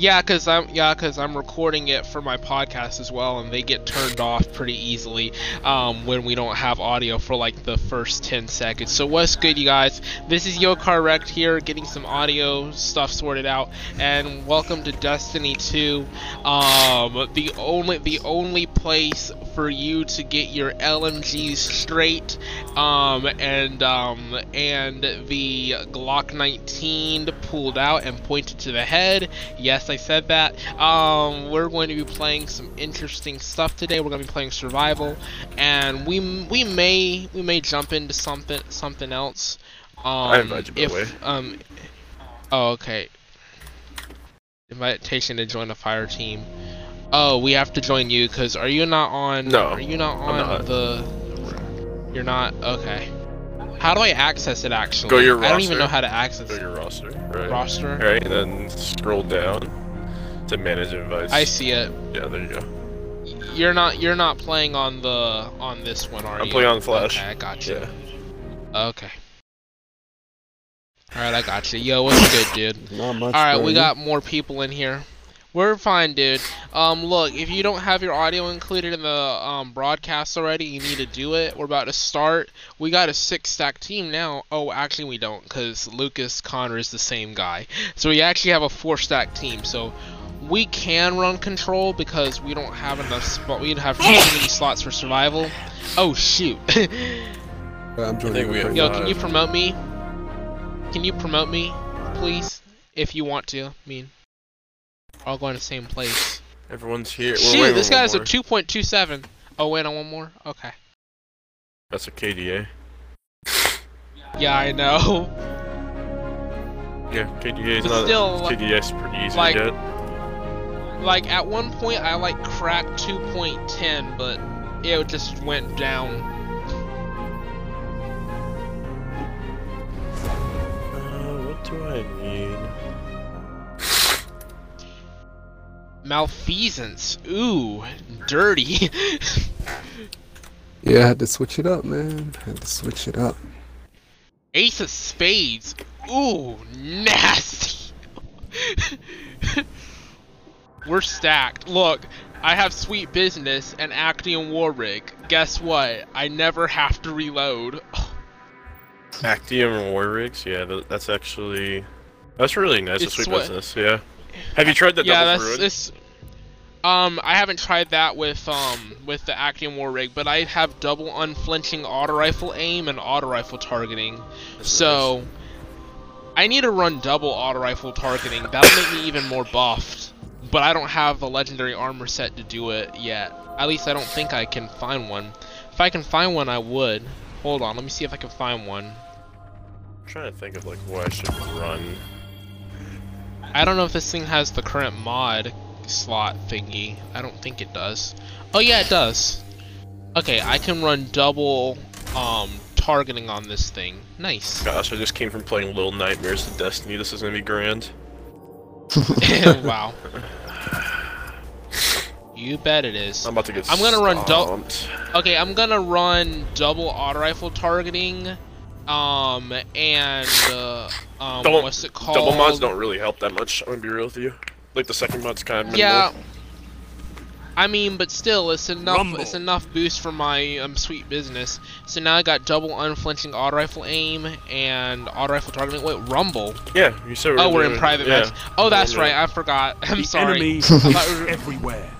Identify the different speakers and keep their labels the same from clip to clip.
Speaker 1: Yeah, cause I'm yeah, cause I'm recording it for my podcast as well, and they get turned off pretty easily um, when we don't have audio for like the first 10 seconds. So what's good, you guys? This is Yo Correct here, getting some audio stuff sorted out, and welcome to Destiny 2. Um, the only the only place for you to get your LMGs straight, um, and um, and the Glock 19 pulled out and pointed to the head. Yes. I said that. Um, we're going to be playing some interesting stuff today. We're going to be playing survival, and we we may we may jump into something something else. Um,
Speaker 2: I invite you by
Speaker 1: if,
Speaker 2: the way.
Speaker 1: Um, oh, okay. Invitation to join the fire team. Oh, we have to join you because are you not on?
Speaker 2: No,
Speaker 1: Are you not on
Speaker 2: not.
Speaker 1: the? You're not. Okay. How do I access it actually?
Speaker 2: Go your roster.
Speaker 1: I don't even know how to access
Speaker 2: Go your roster. Right.
Speaker 1: roster.
Speaker 2: Right, and then scroll down to manage invites.
Speaker 1: I see it.
Speaker 2: Yeah, there you go.
Speaker 1: You're not you're not playing on the on this one, are you?
Speaker 2: I'm playing on Flash.
Speaker 1: Okay, I got you.
Speaker 2: Yeah.
Speaker 1: Okay. All right, I got you. Yo, what's good, dude?
Speaker 3: Not much.
Speaker 1: All right,
Speaker 3: bro.
Speaker 1: we got more people in here. We're fine, dude. Um, look, if you don't have your audio included in the um broadcast already, you need to do it. We're about to start. We got a six-stack team now. Oh, actually, we don't, because Lucas Connor is the same guy. So we actually have a four-stack team. So we can run control because we don't have enough spot. We don't have too many slots for survival. Oh shoot.
Speaker 3: I'm joining.
Speaker 2: think we
Speaker 3: right
Speaker 2: have-
Speaker 3: now.
Speaker 1: Yo, can you promote me? Can you promote me, please? If you want to. I mean, we're all going to the same place.
Speaker 2: Everyone's here. We're
Speaker 1: Shoot, this guy's a 2.27. Oh, wait, on one more? Okay.
Speaker 2: That's a KDA.
Speaker 1: Yeah, I know.
Speaker 2: Yeah, KDA is
Speaker 1: But
Speaker 2: not.
Speaker 1: still, like-
Speaker 2: KDA pretty easy
Speaker 1: like-
Speaker 2: to get.
Speaker 1: like, at one point, I, like, cracked 2.10, but it just went down.
Speaker 2: Uh, what do I need?
Speaker 1: Malfeasance. Ooh, dirty.
Speaker 3: Yeah, I had to switch it up, man. I had to switch it up.
Speaker 1: Ace of Spades. Ooh, nasty. We're stacked. Look, I have sweet business and Actium War Rig. Guess what? I never have to reload.
Speaker 2: Actium and War Rigs. Yeah, that's actually. That's really nice.
Speaker 1: It's
Speaker 2: a sweet
Speaker 1: what-
Speaker 2: business. Yeah. Have you tried the
Speaker 1: yeah,
Speaker 2: double
Speaker 1: that's
Speaker 2: Druid?
Speaker 1: this. Um, I haven't tried that with um with the Actium War Rig, but I have double unflinching auto rifle aim and auto rifle targeting.
Speaker 2: That's
Speaker 1: So I need to run double auto rifle targeting. That'll make me even more buffed. But I don't have the legendary armor set to do it yet. At least I don't think I can find one. If I can find one, I would. Hold on, let me see if I can find one.
Speaker 2: I'm trying to think of like what I should run.
Speaker 1: I don't know if this thing has the current mod slot thingy. I don't think it does. Oh yeah, it does. Okay, I can run double um targeting on this thing. Nice.
Speaker 2: Gosh, I just came from playing Little Nightmares to Destiny. This is gonna be grand.
Speaker 1: wow. You bet it is.
Speaker 2: I'm about to get.
Speaker 1: I'm gonna run
Speaker 2: double.
Speaker 1: Okay, I'm gonna run double auto rifle targeting, um, and uh, um,
Speaker 2: Double-
Speaker 1: what's it called?
Speaker 2: Double mods don't really help that much. I'm gonna be real with you. Like the second mod's kind of minimal.
Speaker 1: Yeah. I mean, but still, it's enough.
Speaker 4: Rumble.
Speaker 1: It's enough boost for my um, sweet business. So now I got double unflinching auto rifle aim and auto rifle targeting. Wait, rumble.
Speaker 2: Yeah, you said we
Speaker 1: Oh, we're in private
Speaker 2: yeah.
Speaker 1: match. Oh, that's
Speaker 2: Yeah.
Speaker 1: right. I forgot. I'm
Speaker 4: the
Speaker 1: sorry.
Speaker 4: enemy
Speaker 1: I thought
Speaker 4: is everywhere.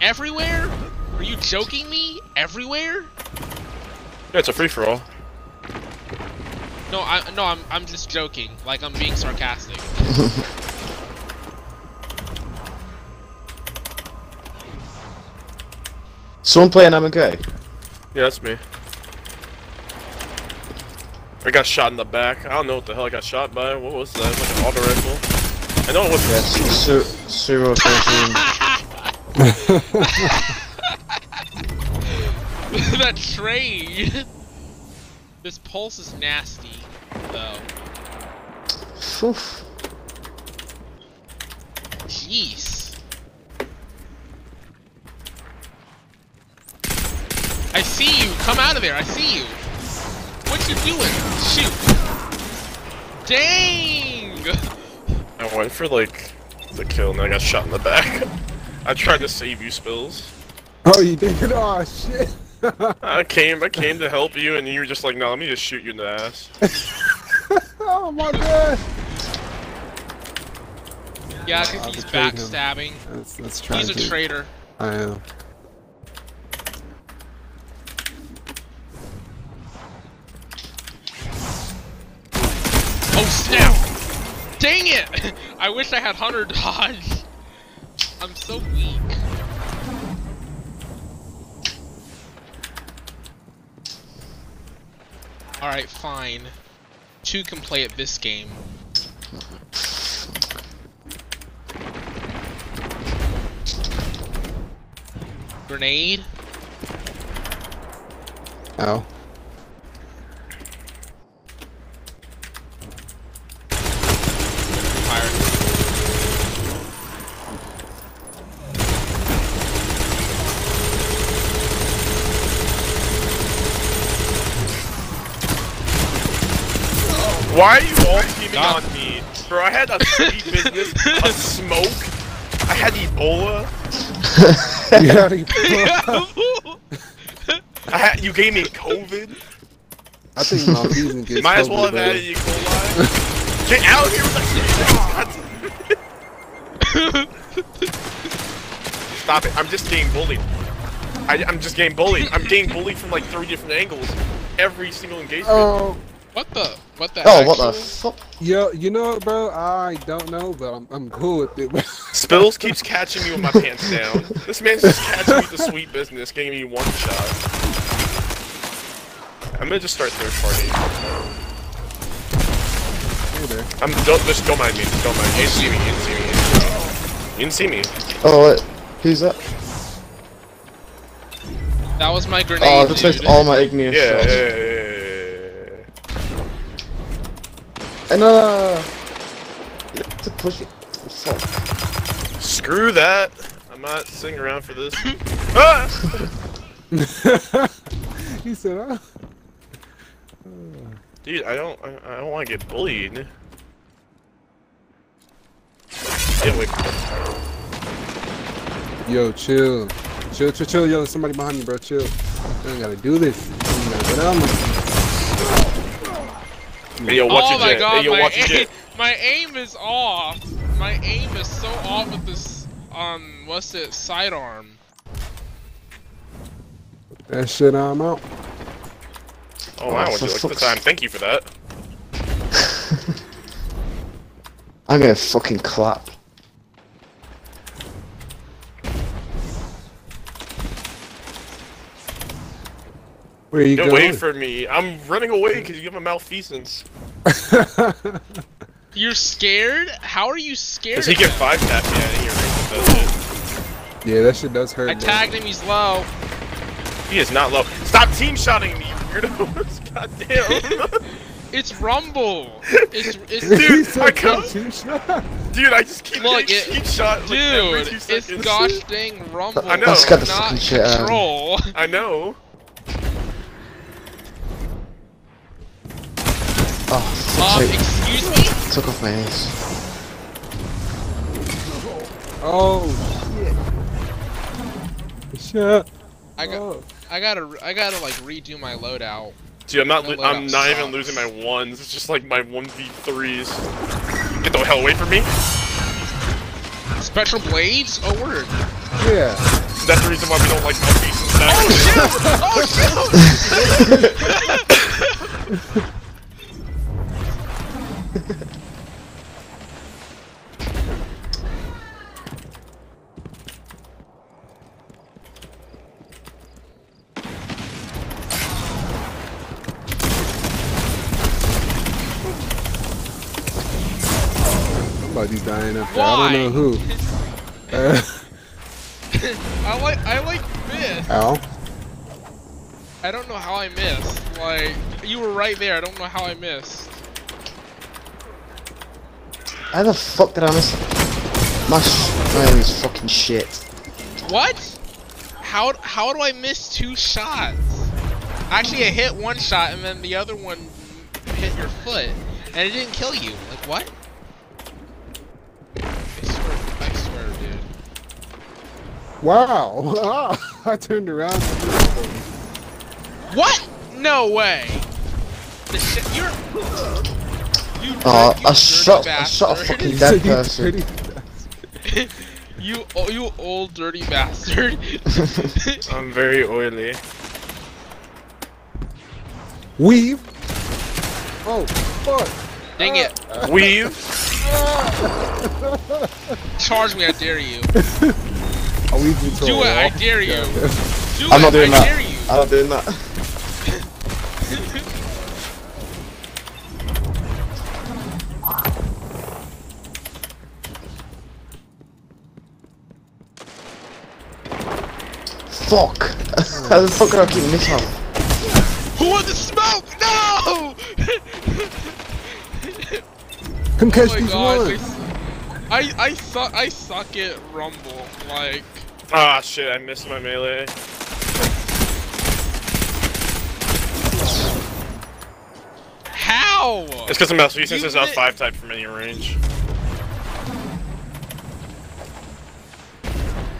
Speaker 1: Everywhere? Are you joking me? Everywhere?
Speaker 2: Yeah, it's a free for all.
Speaker 1: No, I no, I'm I'm just joking. Like I'm being sarcastic.
Speaker 5: Someone playing MK.
Speaker 2: Yeah, that's me. I got shot in the back. I don't know what the hell I got shot by. What was that? Like an auto rifle. I know it was.
Speaker 5: Yes, Su Suro 13.
Speaker 1: that trade. this pulse is nasty, though.
Speaker 5: Oof.
Speaker 1: Jeez. I see you. Come out of there. I see you. What you doing? Shoot. Dang.
Speaker 2: I went for like the kill and I got shot in the back. I tried to save you, Spills.
Speaker 3: Oh, you did? Oh shit!
Speaker 2: I came, I came to help you, and you were just like, "No, let me just shoot you in the ass."
Speaker 3: oh my god!
Speaker 1: Yeah, because
Speaker 3: I
Speaker 1: he's
Speaker 3: betrayed him.
Speaker 1: backstabbing.
Speaker 3: That's that's
Speaker 1: He's a
Speaker 3: tragic.
Speaker 1: traitor.
Speaker 3: I am.
Speaker 1: Oh snap! Dang it! I wish I had hunter dodge. I'm so weak. Alright, fine. Two can play at this game. Grenade?
Speaker 3: Ow.
Speaker 1: Fire.
Speaker 2: Why are you all teaming
Speaker 1: God.
Speaker 2: on me, bro? I had a sweet business, a smoke. I had Ebola.
Speaker 3: You gotta-
Speaker 2: I had, you gave me COVID.
Speaker 3: I think Maltesian gets
Speaker 2: Might as well have
Speaker 3: COVID,
Speaker 2: had E. coli. Get out of here with that Stop it! I'm just getting bullied. I, I'm just getting bullied. I'm getting bullied from like three different angles. Every single engagement.
Speaker 3: Oh,
Speaker 1: What the? What the?
Speaker 5: Oh, what the fuck?
Speaker 3: yo, you know what, bro? I don't know, but I'm I'm cool with it.
Speaker 2: Spills keeps catching me with my pants down. This man's just catching me with the sweet business, getting me one shot. I'm gonna just start third party.
Speaker 3: Hey there.
Speaker 2: I'm don't just don't mind me. Just don't mind me. You didn't see me. You didn't see me. You didn't see me.
Speaker 5: Oh, wait. Who's that?
Speaker 1: That was my oh, grenade.
Speaker 5: Oh, that takes
Speaker 1: dude.
Speaker 5: all my igneous
Speaker 2: Yeah.
Speaker 5: shots.
Speaker 2: yeah, yeah, yeah,
Speaker 5: And uh, you have to push it. Fuck.
Speaker 2: Screw that. I'm not sitting around for this. ah!
Speaker 3: he said, "Oh,
Speaker 2: Dude, I don't. I, I don't want to get bullied. Get away from me.
Speaker 3: yo, chill, chill, chill, chill, yo, there's somebody behind me, bro, chill. You don't gotta do this. You gotta go down.
Speaker 2: Hey, yo, watch
Speaker 1: oh
Speaker 2: your
Speaker 1: my
Speaker 2: jet.
Speaker 1: god,
Speaker 2: hey, yo,
Speaker 1: my,
Speaker 2: watch your
Speaker 1: aim,
Speaker 2: jet.
Speaker 1: my aim is off. My aim is so off with this, um, what's it, sidearm.
Speaker 3: That shit, I'm out.
Speaker 2: Oh wow,
Speaker 5: Oh,
Speaker 2: would you
Speaker 5: for
Speaker 2: like the time? Thank you for that.
Speaker 5: I'm gonna fucking clap.
Speaker 3: Where you
Speaker 2: Get
Speaker 3: going?
Speaker 2: away from me. I'm running away because you have a malfeasance.
Speaker 1: You're scared? How are you scared?
Speaker 2: Does he get five tap me out of here? Right?
Speaker 3: Yeah, that shit does hurt.
Speaker 1: I
Speaker 3: bro.
Speaker 1: tagged him, he's low.
Speaker 2: He is not low. Stop team shotting me, you weirdos. God damn.
Speaker 1: It's Rumble. It's, it's
Speaker 2: Dude,
Speaker 3: said
Speaker 2: I come-
Speaker 3: two.
Speaker 2: Dude, I just keep
Speaker 1: Look,
Speaker 2: getting
Speaker 1: it-
Speaker 2: team shot like, every
Speaker 1: Dude,
Speaker 2: two
Speaker 1: it's
Speaker 2: seconds.
Speaker 1: gosh dang Rumble.
Speaker 2: I know.
Speaker 5: That scared the
Speaker 1: not
Speaker 5: fucking shit out of me.
Speaker 1: control.
Speaker 2: I know.
Speaker 5: Oh, ah, sake.
Speaker 1: excuse me?
Speaker 5: Took off my ace.
Speaker 3: Oh shit. Shit.
Speaker 1: I got,
Speaker 3: Oh.
Speaker 1: I gotta, I gotta like redo my loadout.
Speaker 2: Dude, I'm not.
Speaker 1: That
Speaker 2: Lo- I'm
Speaker 1: loadout
Speaker 2: not even losing my ones. It's just like my one v threes. Get the hell away from me.
Speaker 1: Special blades? Oh word.
Speaker 3: Yeah.
Speaker 2: That's the reason why we don't like malfeasance.
Speaker 1: Oh shoot! Oh shoot!
Speaker 3: dying up there.
Speaker 1: Why?
Speaker 3: I don't know who. Uh,
Speaker 1: I like, I like missed.
Speaker 3: ow.
Speaker 1: I don't know how I missed. Like, you were right there. I don't know how I missed.
Speaker 5: How the fuck did I miss that? My sh- my aim is fucking shit.
Speaker 1: What? How how do I miss two shots? Actually, I hit one shot and then the other one hit your foot, and it didn't kill you. Like what?
Speaker 3: Wow. I turned around.
Speaker 1: What? No way. The shit, you're. You
Speaker 5: Oh,
Speaker 1: dirty- you
Speaker 5: I shot, I shot a
Speaker 1: bastard.
Speaker 5: fucking
Speaker 3: You
Speaker 5: dead person.
Speaker 1: You, oh, you old dirty bastard.
Speaker 2: I'm very oily.
Speaker 3: Weave. Oh, fuck.
Speaker 1: Dang it.
Speaker 2: Weave.
Speaker 1: Charge me, I dare you.
Speaker 3: I'll weave you to
Speaker 1: Do it, I dare you. Do
Speaker 5: I'm
Speaker 1: it,
Speaker 5: not doing
Speaker 1: I
Speaker 5: that.
Speaker 1: dare you.
Speaker 5: I'm not doing that. Fuck! How the fuck did I keep missing?
Speaker 1: Who wants the smoke? No!
Speaker 3: Come
Speaker 1: oh
Speaker 3: catch
Speaker 1: my
Speaker 3: these
Speaker 1: god,
Speaker 3: ones.
Speaker 1: I, I, I suck, I suck at Rumble. Like,
Speaker 2: Ah shit, I missed my melee.
Speaker 1: how?
Speaker 2: It's because I'm out since
Speaker 1: You
Speaker 2: it's out
Speaker 1: mi-
Speaker 2: five type from any range.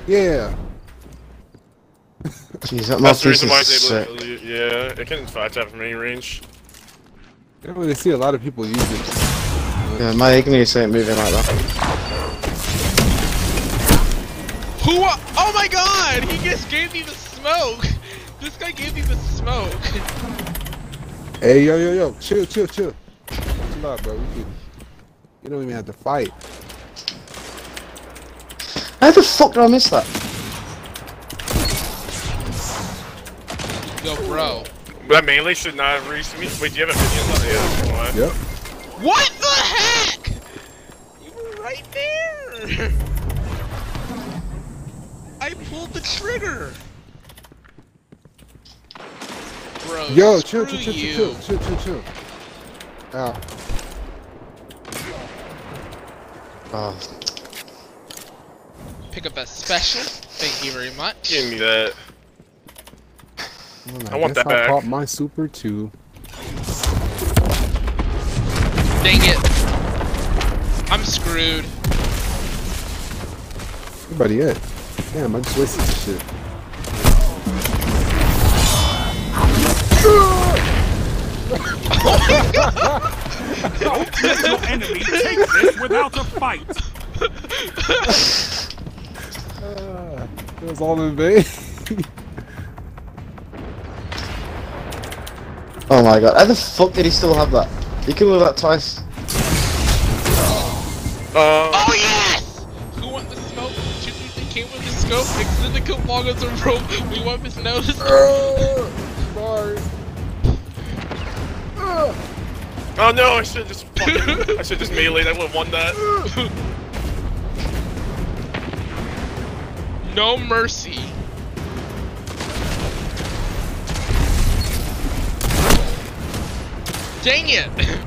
Speaker 3: Yeah.
Speaker 5: Jeez, that
Speaker 2: That's the reason why
Speaker 5: is
Speaker 2: it's
Speaker 5: sick.
Speaker 2: able to. Yeah, it can five type from any range.
Speaker 3: I don't really see a lot of people use it.
Speaker 5: Yeah, my igneous ain't moving like that.
Speaker 1: Who? wa- Oh my god! He just gave me the smoke. This guy gave me the smoke.
Speaker 3: Hey, yo, yo, yo. Chill, chill, chill. Chill out, bro. We can, you don't even have to fight.
Speaker 5: How the fuck did I miss that?
Speaker 1: Yo, bro.
Speaker 2: That melee should not have reached me. Wait, do you have opinions on it? Yeah, why?
Speaker 3: Yep.
Speaker 1: What the heck? You were right there. I pulled the trigger. Bro,
Speaker 3: Yo,
Speaker 1: screw
Speaker 3: chill, chill, chill, chill, chill, chill, chill. Ow.
Speaker 5: Oh,
Speaker 1: Pick up a special. Thank you very much.
Speaker 2: Give me that.
Speaker 3: Well,
Speaker 2: I want
Speaker 3: guess
Speaker 2: that back.
Speaker 3: I popped my super too.
Speaker 1: Dang it. I'm screwed.
Speaker 3: Everybody at? Damn, I just wasted this shit.
Speaker 4: Don't let your enemy take this without a fight.
Speaker 3: Ah, it was all in vain.
Speaker 5: oh my god, how the fuck did he still have that? He can move that twice.
Speaker 2: Uh,
Speaker 1: Oh yes! Came with the scope. Extend the coat long as a rope. We want his nose.
Speaker 3: Ah, Sorry.
Speaker 2: oh no, I should just fucking. I should just melee. I would have won that.
Speaker 1: No mercy. Dang it!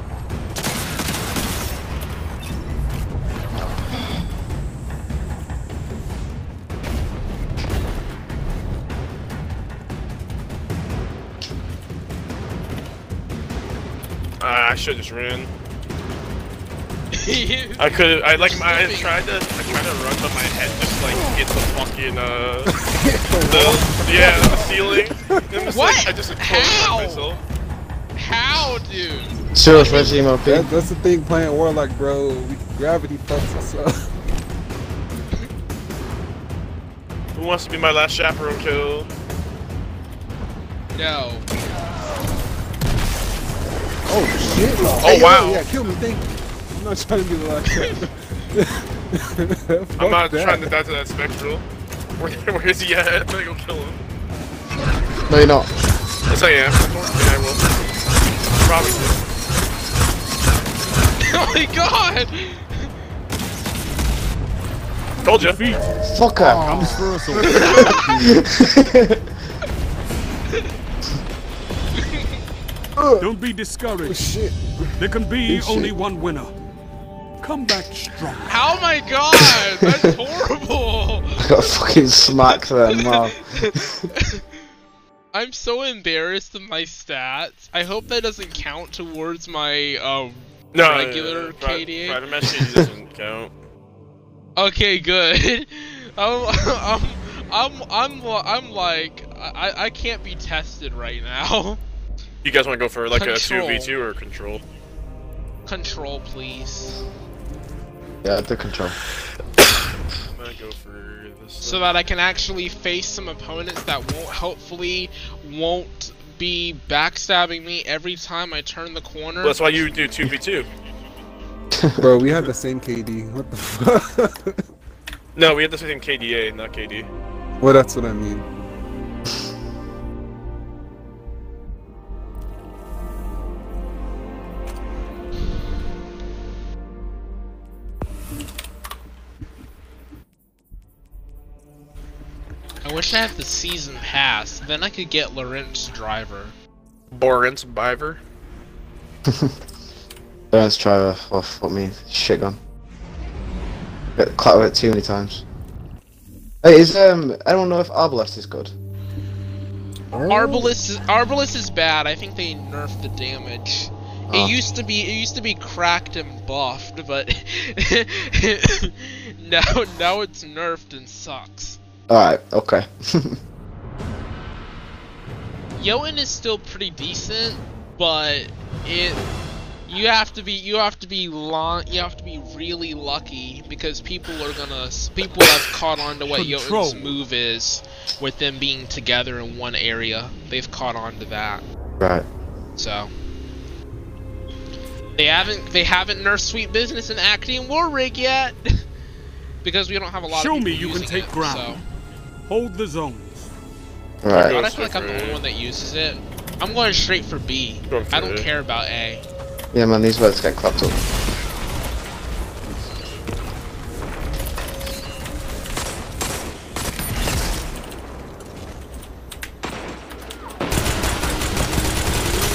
Speaker 2: I should just ran. I could. I like. my, I tried to. I tried to run, but my head just like hit the fucking uh. the yeah, the ceiling. And just,
Speaker 1: What?
Speaker 2: Like, I just
Speaker 1: How?
Speaker 2: exploded myself.
Speaker 1: How, dude?
Speaker 5: Suros Regime OP.
Speaker 3: That, that's the thing playing Warlock, bro. We, gravity fucks us up.
Speaker 2: Who wants to be my last chaperone kill?
Speaker 1: No.
Speaker 3: Oh shit!
Speaker 2: Oh, wow.
Speaker 3: Yeah, kill me, thank you. I'm not trying to be the last shot.
Speaker 2: I'm not
Speaker 3: that.
Speaker 2: trying to die to that spectral. Where, where is he at? I'm gonna go kill him.
Speaker 5: No, you're not.
Speaker 2: Yes, I am. Yeah, I will. Probably.
Speaker 1: oh my god!
Speaker 2: Told you.
Speaker 4: Defeat
Speaker 5: Fuck her. Oh.
Speaker 4: comes first. or- Don't be
Speaker 3: Oh
Speaker 4: discouraged.
Speaker 3: shit!
Speaker 4: There can be
Speaker 3: Good shit.
Speaker 4: only one winner. Come back strong.
Speaker 1: Oh my god! That's horrible!
Speaker 5: I Got fucking smacked there, man.
Speaker 1: I'm so embarrassed of my stats. I hope that doesn't count towards my um
Speaker 2: No,
Speaker 1: regular
Speaker 2: pri-
Speaker 1: KDA.
Speaker 2: Private match KD doesn't count.
Speaker 1: Okay, good. um, um, I'm I'm li- I'm like I I can't be tested right now.
Speaker 2: You guys want to go for like
Speaker 1: Control.
Speaker 2: a 2v2 or control?
Speaker 1: Control, please,
Speaker 5: Yeah, the control.
Speaker 2: I'm gonna go for this.
Speaker 1: so that I can actually face some opponents that won't hopefully won't be backstabbing me every time I turn the corner.
Speaker 2: Well, that's why you do 2v2.
Speaker 3: Bro, we have the same KD. What the fuck?
Speaker 2: No, we had the same KDA, not KD.
Speaker 3: well, that's what I mean.
Speaker 1: Wish I had the season pass. Then I could get Lorentz Driver.
Speaker 2: Borens Biver.
Speaker 5: Let's try off, off what me shit gun. Get clapped with it too many times. Hey, is um I don't know if Arbalest is good.
Speaker 1: Arbalest is, Arbalest is bad. I think they nerfed the damage.
Speaker 5: Ah.
Speaker 1: It used to be it used to be cracked and buffed, but now now it's nerfed and sucks.
Speaker 5: Alright, okay.
Speaker 1: Jotunn is still pretty decent, but it you have to be you have to be long you have to be really lucky because people are gonna people have caught on to what
Speaker 4: Jotunn's
Speaker 1: move is with them being together in one area. They've caught on to that.
Speaker 5: right.
Speaker 1: So they haven't they haven't nursed sweet business in Actium War Rig yet because we don't have a lot of Show
Speaker 4: me
Speaker 1: people
Speaker 4: you can take
Speaker 1: it,
Speaker 4: ground. Hold the zones.
Speaker 5: Right.
Speaker 1: So. But I feel like I'm the only one that uses it. I'm going straight for B.
Speaker 2: Going for
Speaker 1: I don't
Speaker 2: A.
Speaker 1: care about A.
Speaker 5: Yeah man, these words get clapped up.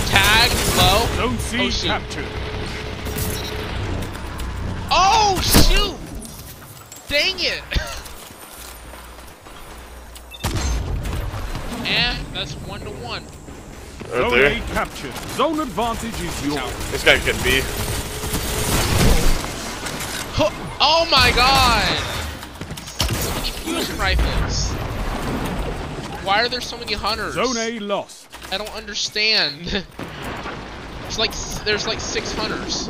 Speaker 1: Tag low.
Speaker 4: Zone C
Speaker 1: Oh, shoot.
Speaker 4: captured.
Speaker 1: Oh shoot! Dang it!
Speaker 2: Right
Speaker 4: Zone
Speaker 2: there.
Speaker 4: A captured. Zone advantage is yours.
Speaker 2: This guy can be.
Speaker 1: Oh my god! So many fusion rifles. Why are there so many hunters?
Speaker 4: Zone A lost.
Speaker 1: I don't understand. There's like there's like six hunters.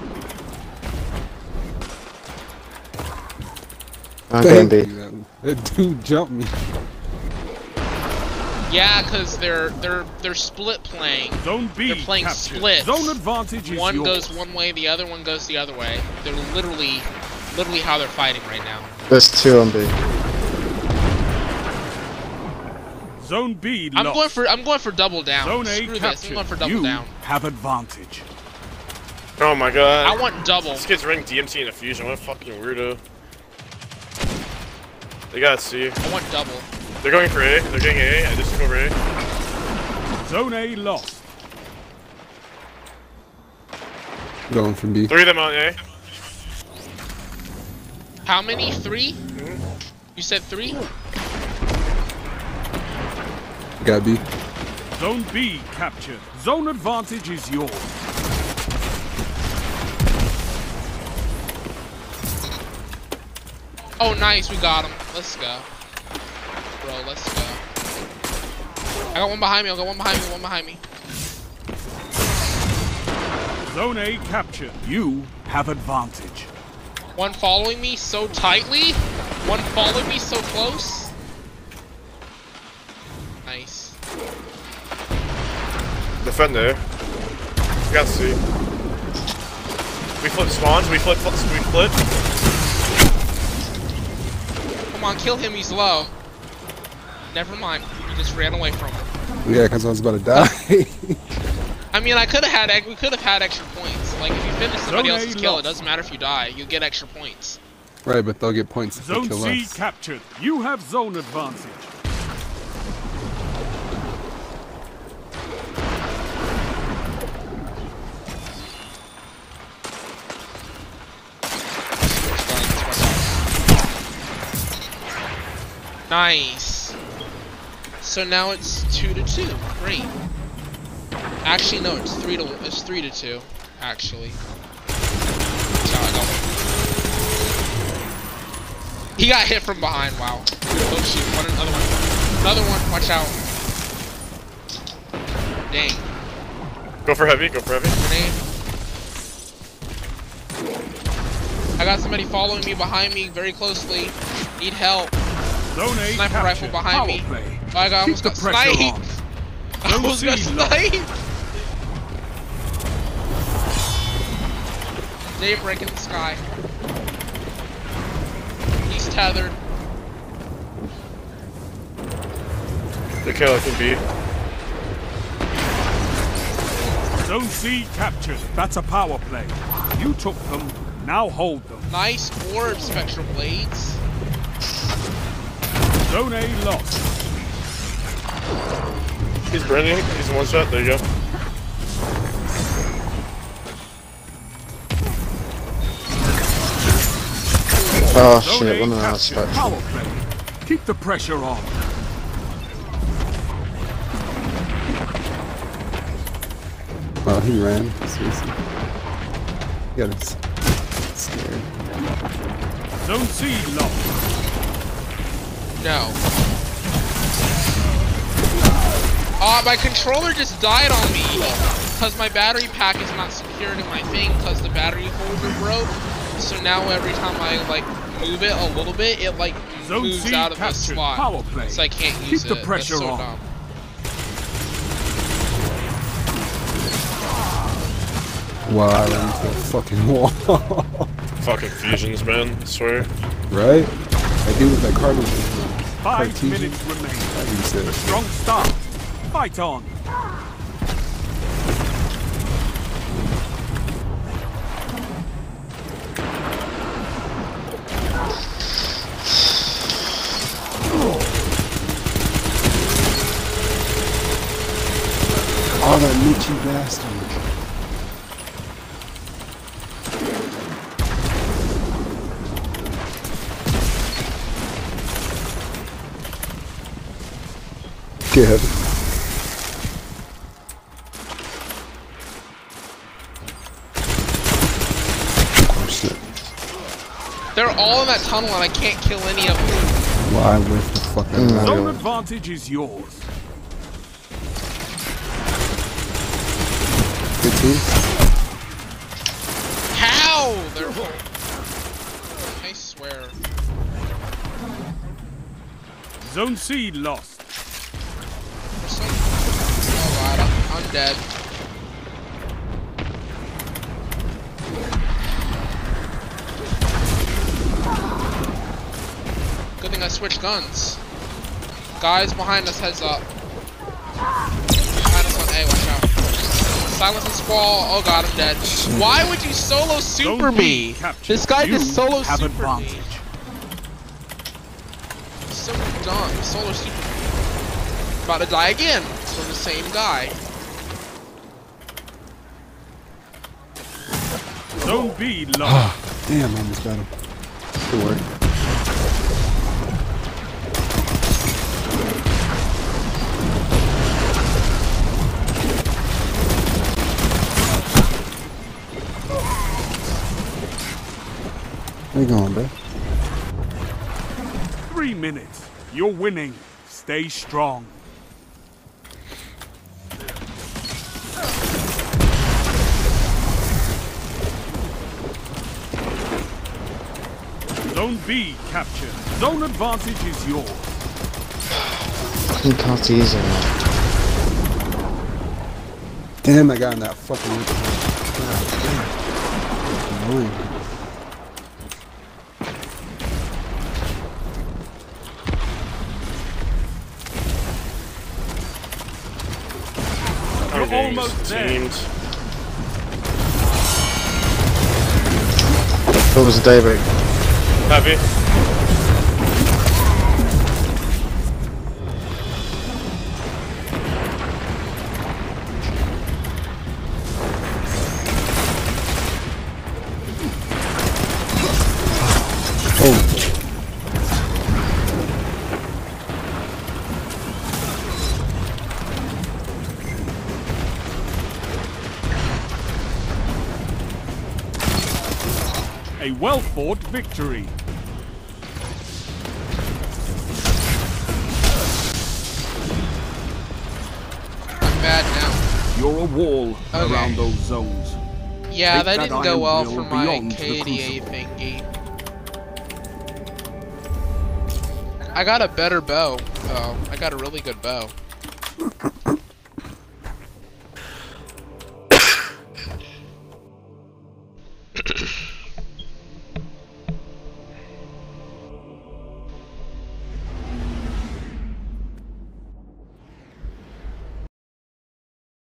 Speaker 5: I'm getting
Speaker 3: Thank
Speaker 5: B.
Speaker 3: you. That dude jumped me.
Speaker 1: Yeah, cause they're they're they're split playing.
Speaker 4: Zone B
Speaker 1: They're playing
Speaker 4: captured.
Speaker 1: splits.
Speaker 4: Zone advantage is
Speaker 1: One
Speaker 4: yours.
Speaker 1: goes one way, the other one goes the other way. They're literally literally how they're fighting right now.
Speaker 5: There's two on B.
Speaker 4: Zone B
Speaker 1: I'm going for I'm going for double down.
Speaker 4: Zone A
Speaker 1: Screw this. I'm going for double
Speaker 4: you
Speaker 1: down.
Speaker 4: have advantage.
Speaker 2: Oh my god.
Speaker 1: I want double.
Speaker 2: This kid's running DMT in a fusion. What a fucking weirdo. They got C.
Speaker 1: I want double.
Speaker 2: They're going for A. They're getting A. I just took over A.
Speaker 4: Zone A lost.
Speaker 3: Going from B.
Speaker 2: Three of them on A.
Speaker 1: How many? 3 mm-hmm. You said three?
Speaker 3: Got B.
Speaker 4: Zone B captured. Zone advantage is yours.
Speaker 1: Oh, nice. We got him. Let's go, bro. Let's go. I got one behind me. I got one behind me. One behind me.
Speaker 4: Zone A captured. You have advantage.
Speaker 1: One following me so tightly. One following me so close. Nice.
Speaker 2: Defender. A. We got C. We flip spawns. We flip. flip we flip.
Speaker 1: Come on, kill him. He's low. Never mind. You just ran away from him.
Speaker 3: Yeah, because I was about to die.
Speaker 1: I mean, I could have had we could have had extra points. Like if you finish somebody
Speaker 4: Zone A
Speaker 1: else's kill, it doesn't matter if you die. You get extra points.
Speaker 3: right, but they'll get points if they
Speaker 4: Zone
Speaker 3: kill
Speaker 4: C
Speaker 3: us.
Speaker 4: captured. You have zone advantage.
Speaker 1: Nice. So now it's two to two. Great. Actually, no, it's three to it's three to two. Actually. That's how I know. He got hit from behind. Wow. Oh shoot! One another one. Another one. Watch out. Dang.
Speaker 2: Go for heavy. Go for heavy.
Speaker 1: Grenade. I got somebody following me behind me very closely. Need help.
Speaker 4: Zone A
Speaker 1: Sniper
Speaker 4: captured.
Speaker 1: rifle behind
Speaker 4: Power
Speaker 1: me.
Speaker 4: play.
Speaker 1: Oh, I got,
Speaker 4: Keep
Speaker 1: almost
Speaker 4: the
Speaker 1: got
Speaker 4: pressure
Speaker 1: sniped.
Speaker 4: on.
Speaker 1: I almost got sniped. Daybreak in the sky. He's tethered.
Speaker 2: The kill can be.
Speaker 4: Zone C captured. That's a power play. You took them. Now hold them.
Speaker 1: Nice orb, Spectral Blades.
Speaker 4: Zone A lost.
Speaker 2: He's burning. He's one shot. There you go.
Speaker 5: Oh
Speaker 4: Zone
Speaker 5: shit, one of them
Speaker 4: captured.
Speaker 5: spectral.
Speaker 4: Power. Keep the pressure on.
Speaker 3: Oh, he ran. Seriously. He got us scared.
Speaker 4: Zone C lost.
Speaker 1: No. Ah, my controller just died on me because my battery pack is not secured in my thing because the battery holder broke. So now every time I like move it a little bit, it like
Speaker 4: Zone
Speaker 1: moves
Speaker 4: C
Speaker 1: out of the slot.
Speaker 4: Power play.
Speaker 1: So I can't
Speaker 4: Keep
Speaker 1: use
Speaker 4: the
Speaker 1: it.
Speaker 4: pressure
Speaker 1: That's so
Speaker 4: on.
Speaker 1: dumb.
Speaker 3: Wow, I ran into a fucking wall.
Speaker 2: Fucking fusions, man. I swear.
Speaker 3: right? I do with that carbon.
Speaker 4: Five minutes remain. Strong start. Fight on.
Speaker 1: They're all in that tunnel and I can't kill any of them.
Speaker 3: Why with the fuck out
Speaker 5: Mm.
Speaker 4: Zone advantage is yours.
Speaker 3: 15?
Speaker 1: How? They're. I swear.
Speaker 4: Zone C lost.
Speaker 1: Some... Oh god, I'm, I'm dead. I switched guns. Guys behind us, heads up. Behind us on A, watch out. Silence and squall. Oh god, I'm dead. Why would you solo super
Speaker 4: B
Speaker 1: me? This guy
Speaker 4: You
Speaker 1: just solo super me.
Speaker 4: advantage.
Speaker 1: So dumb. Solo super. About to die again from the same guy.
Speaker 4: Zone B lost.
Speaker 3: Damn, I almost got him. Good work. You going, bro?
Speaker 4: Three minutes. You're winning. Stay strong. Zone B captured. Zone advantage is yours.
Speaker 5: Fucking Cartesian. man.
Speaker 3: Uh, Damn, I got in that fucking. God damn. Annoying.
Speaker 2: I'm
Speaker 4: You're
Speaker 2: getting
Speaker 4: almost there.
Speaker 2: teamed.
Speaker 5: What was the daybreak?
Speaker 2: Heavy.
Speaker 3: Oh,
Speaker 4: Fort Victory. You're a wall
Speaker 1: okay.
Speaker 4: around those zones.
Speaker 1: Yeah,
Speaker 4: Take
Speaker 1: that, didn't that
Speaker 4: go
Speaker 1: well for my KDA thingy. I got a better bow. Oh, I got a really good bow.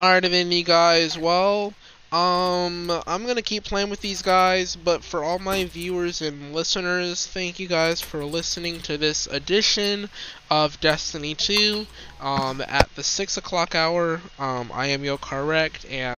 Speaker 1: Alright then you guys, well, um, I'm gonna keep playing with these guys, but for all my viewers and listeners, thank you guys for listening to this edition of Destiny 2, um, at the 6 o'clock hour, um, I am Yo Correct, and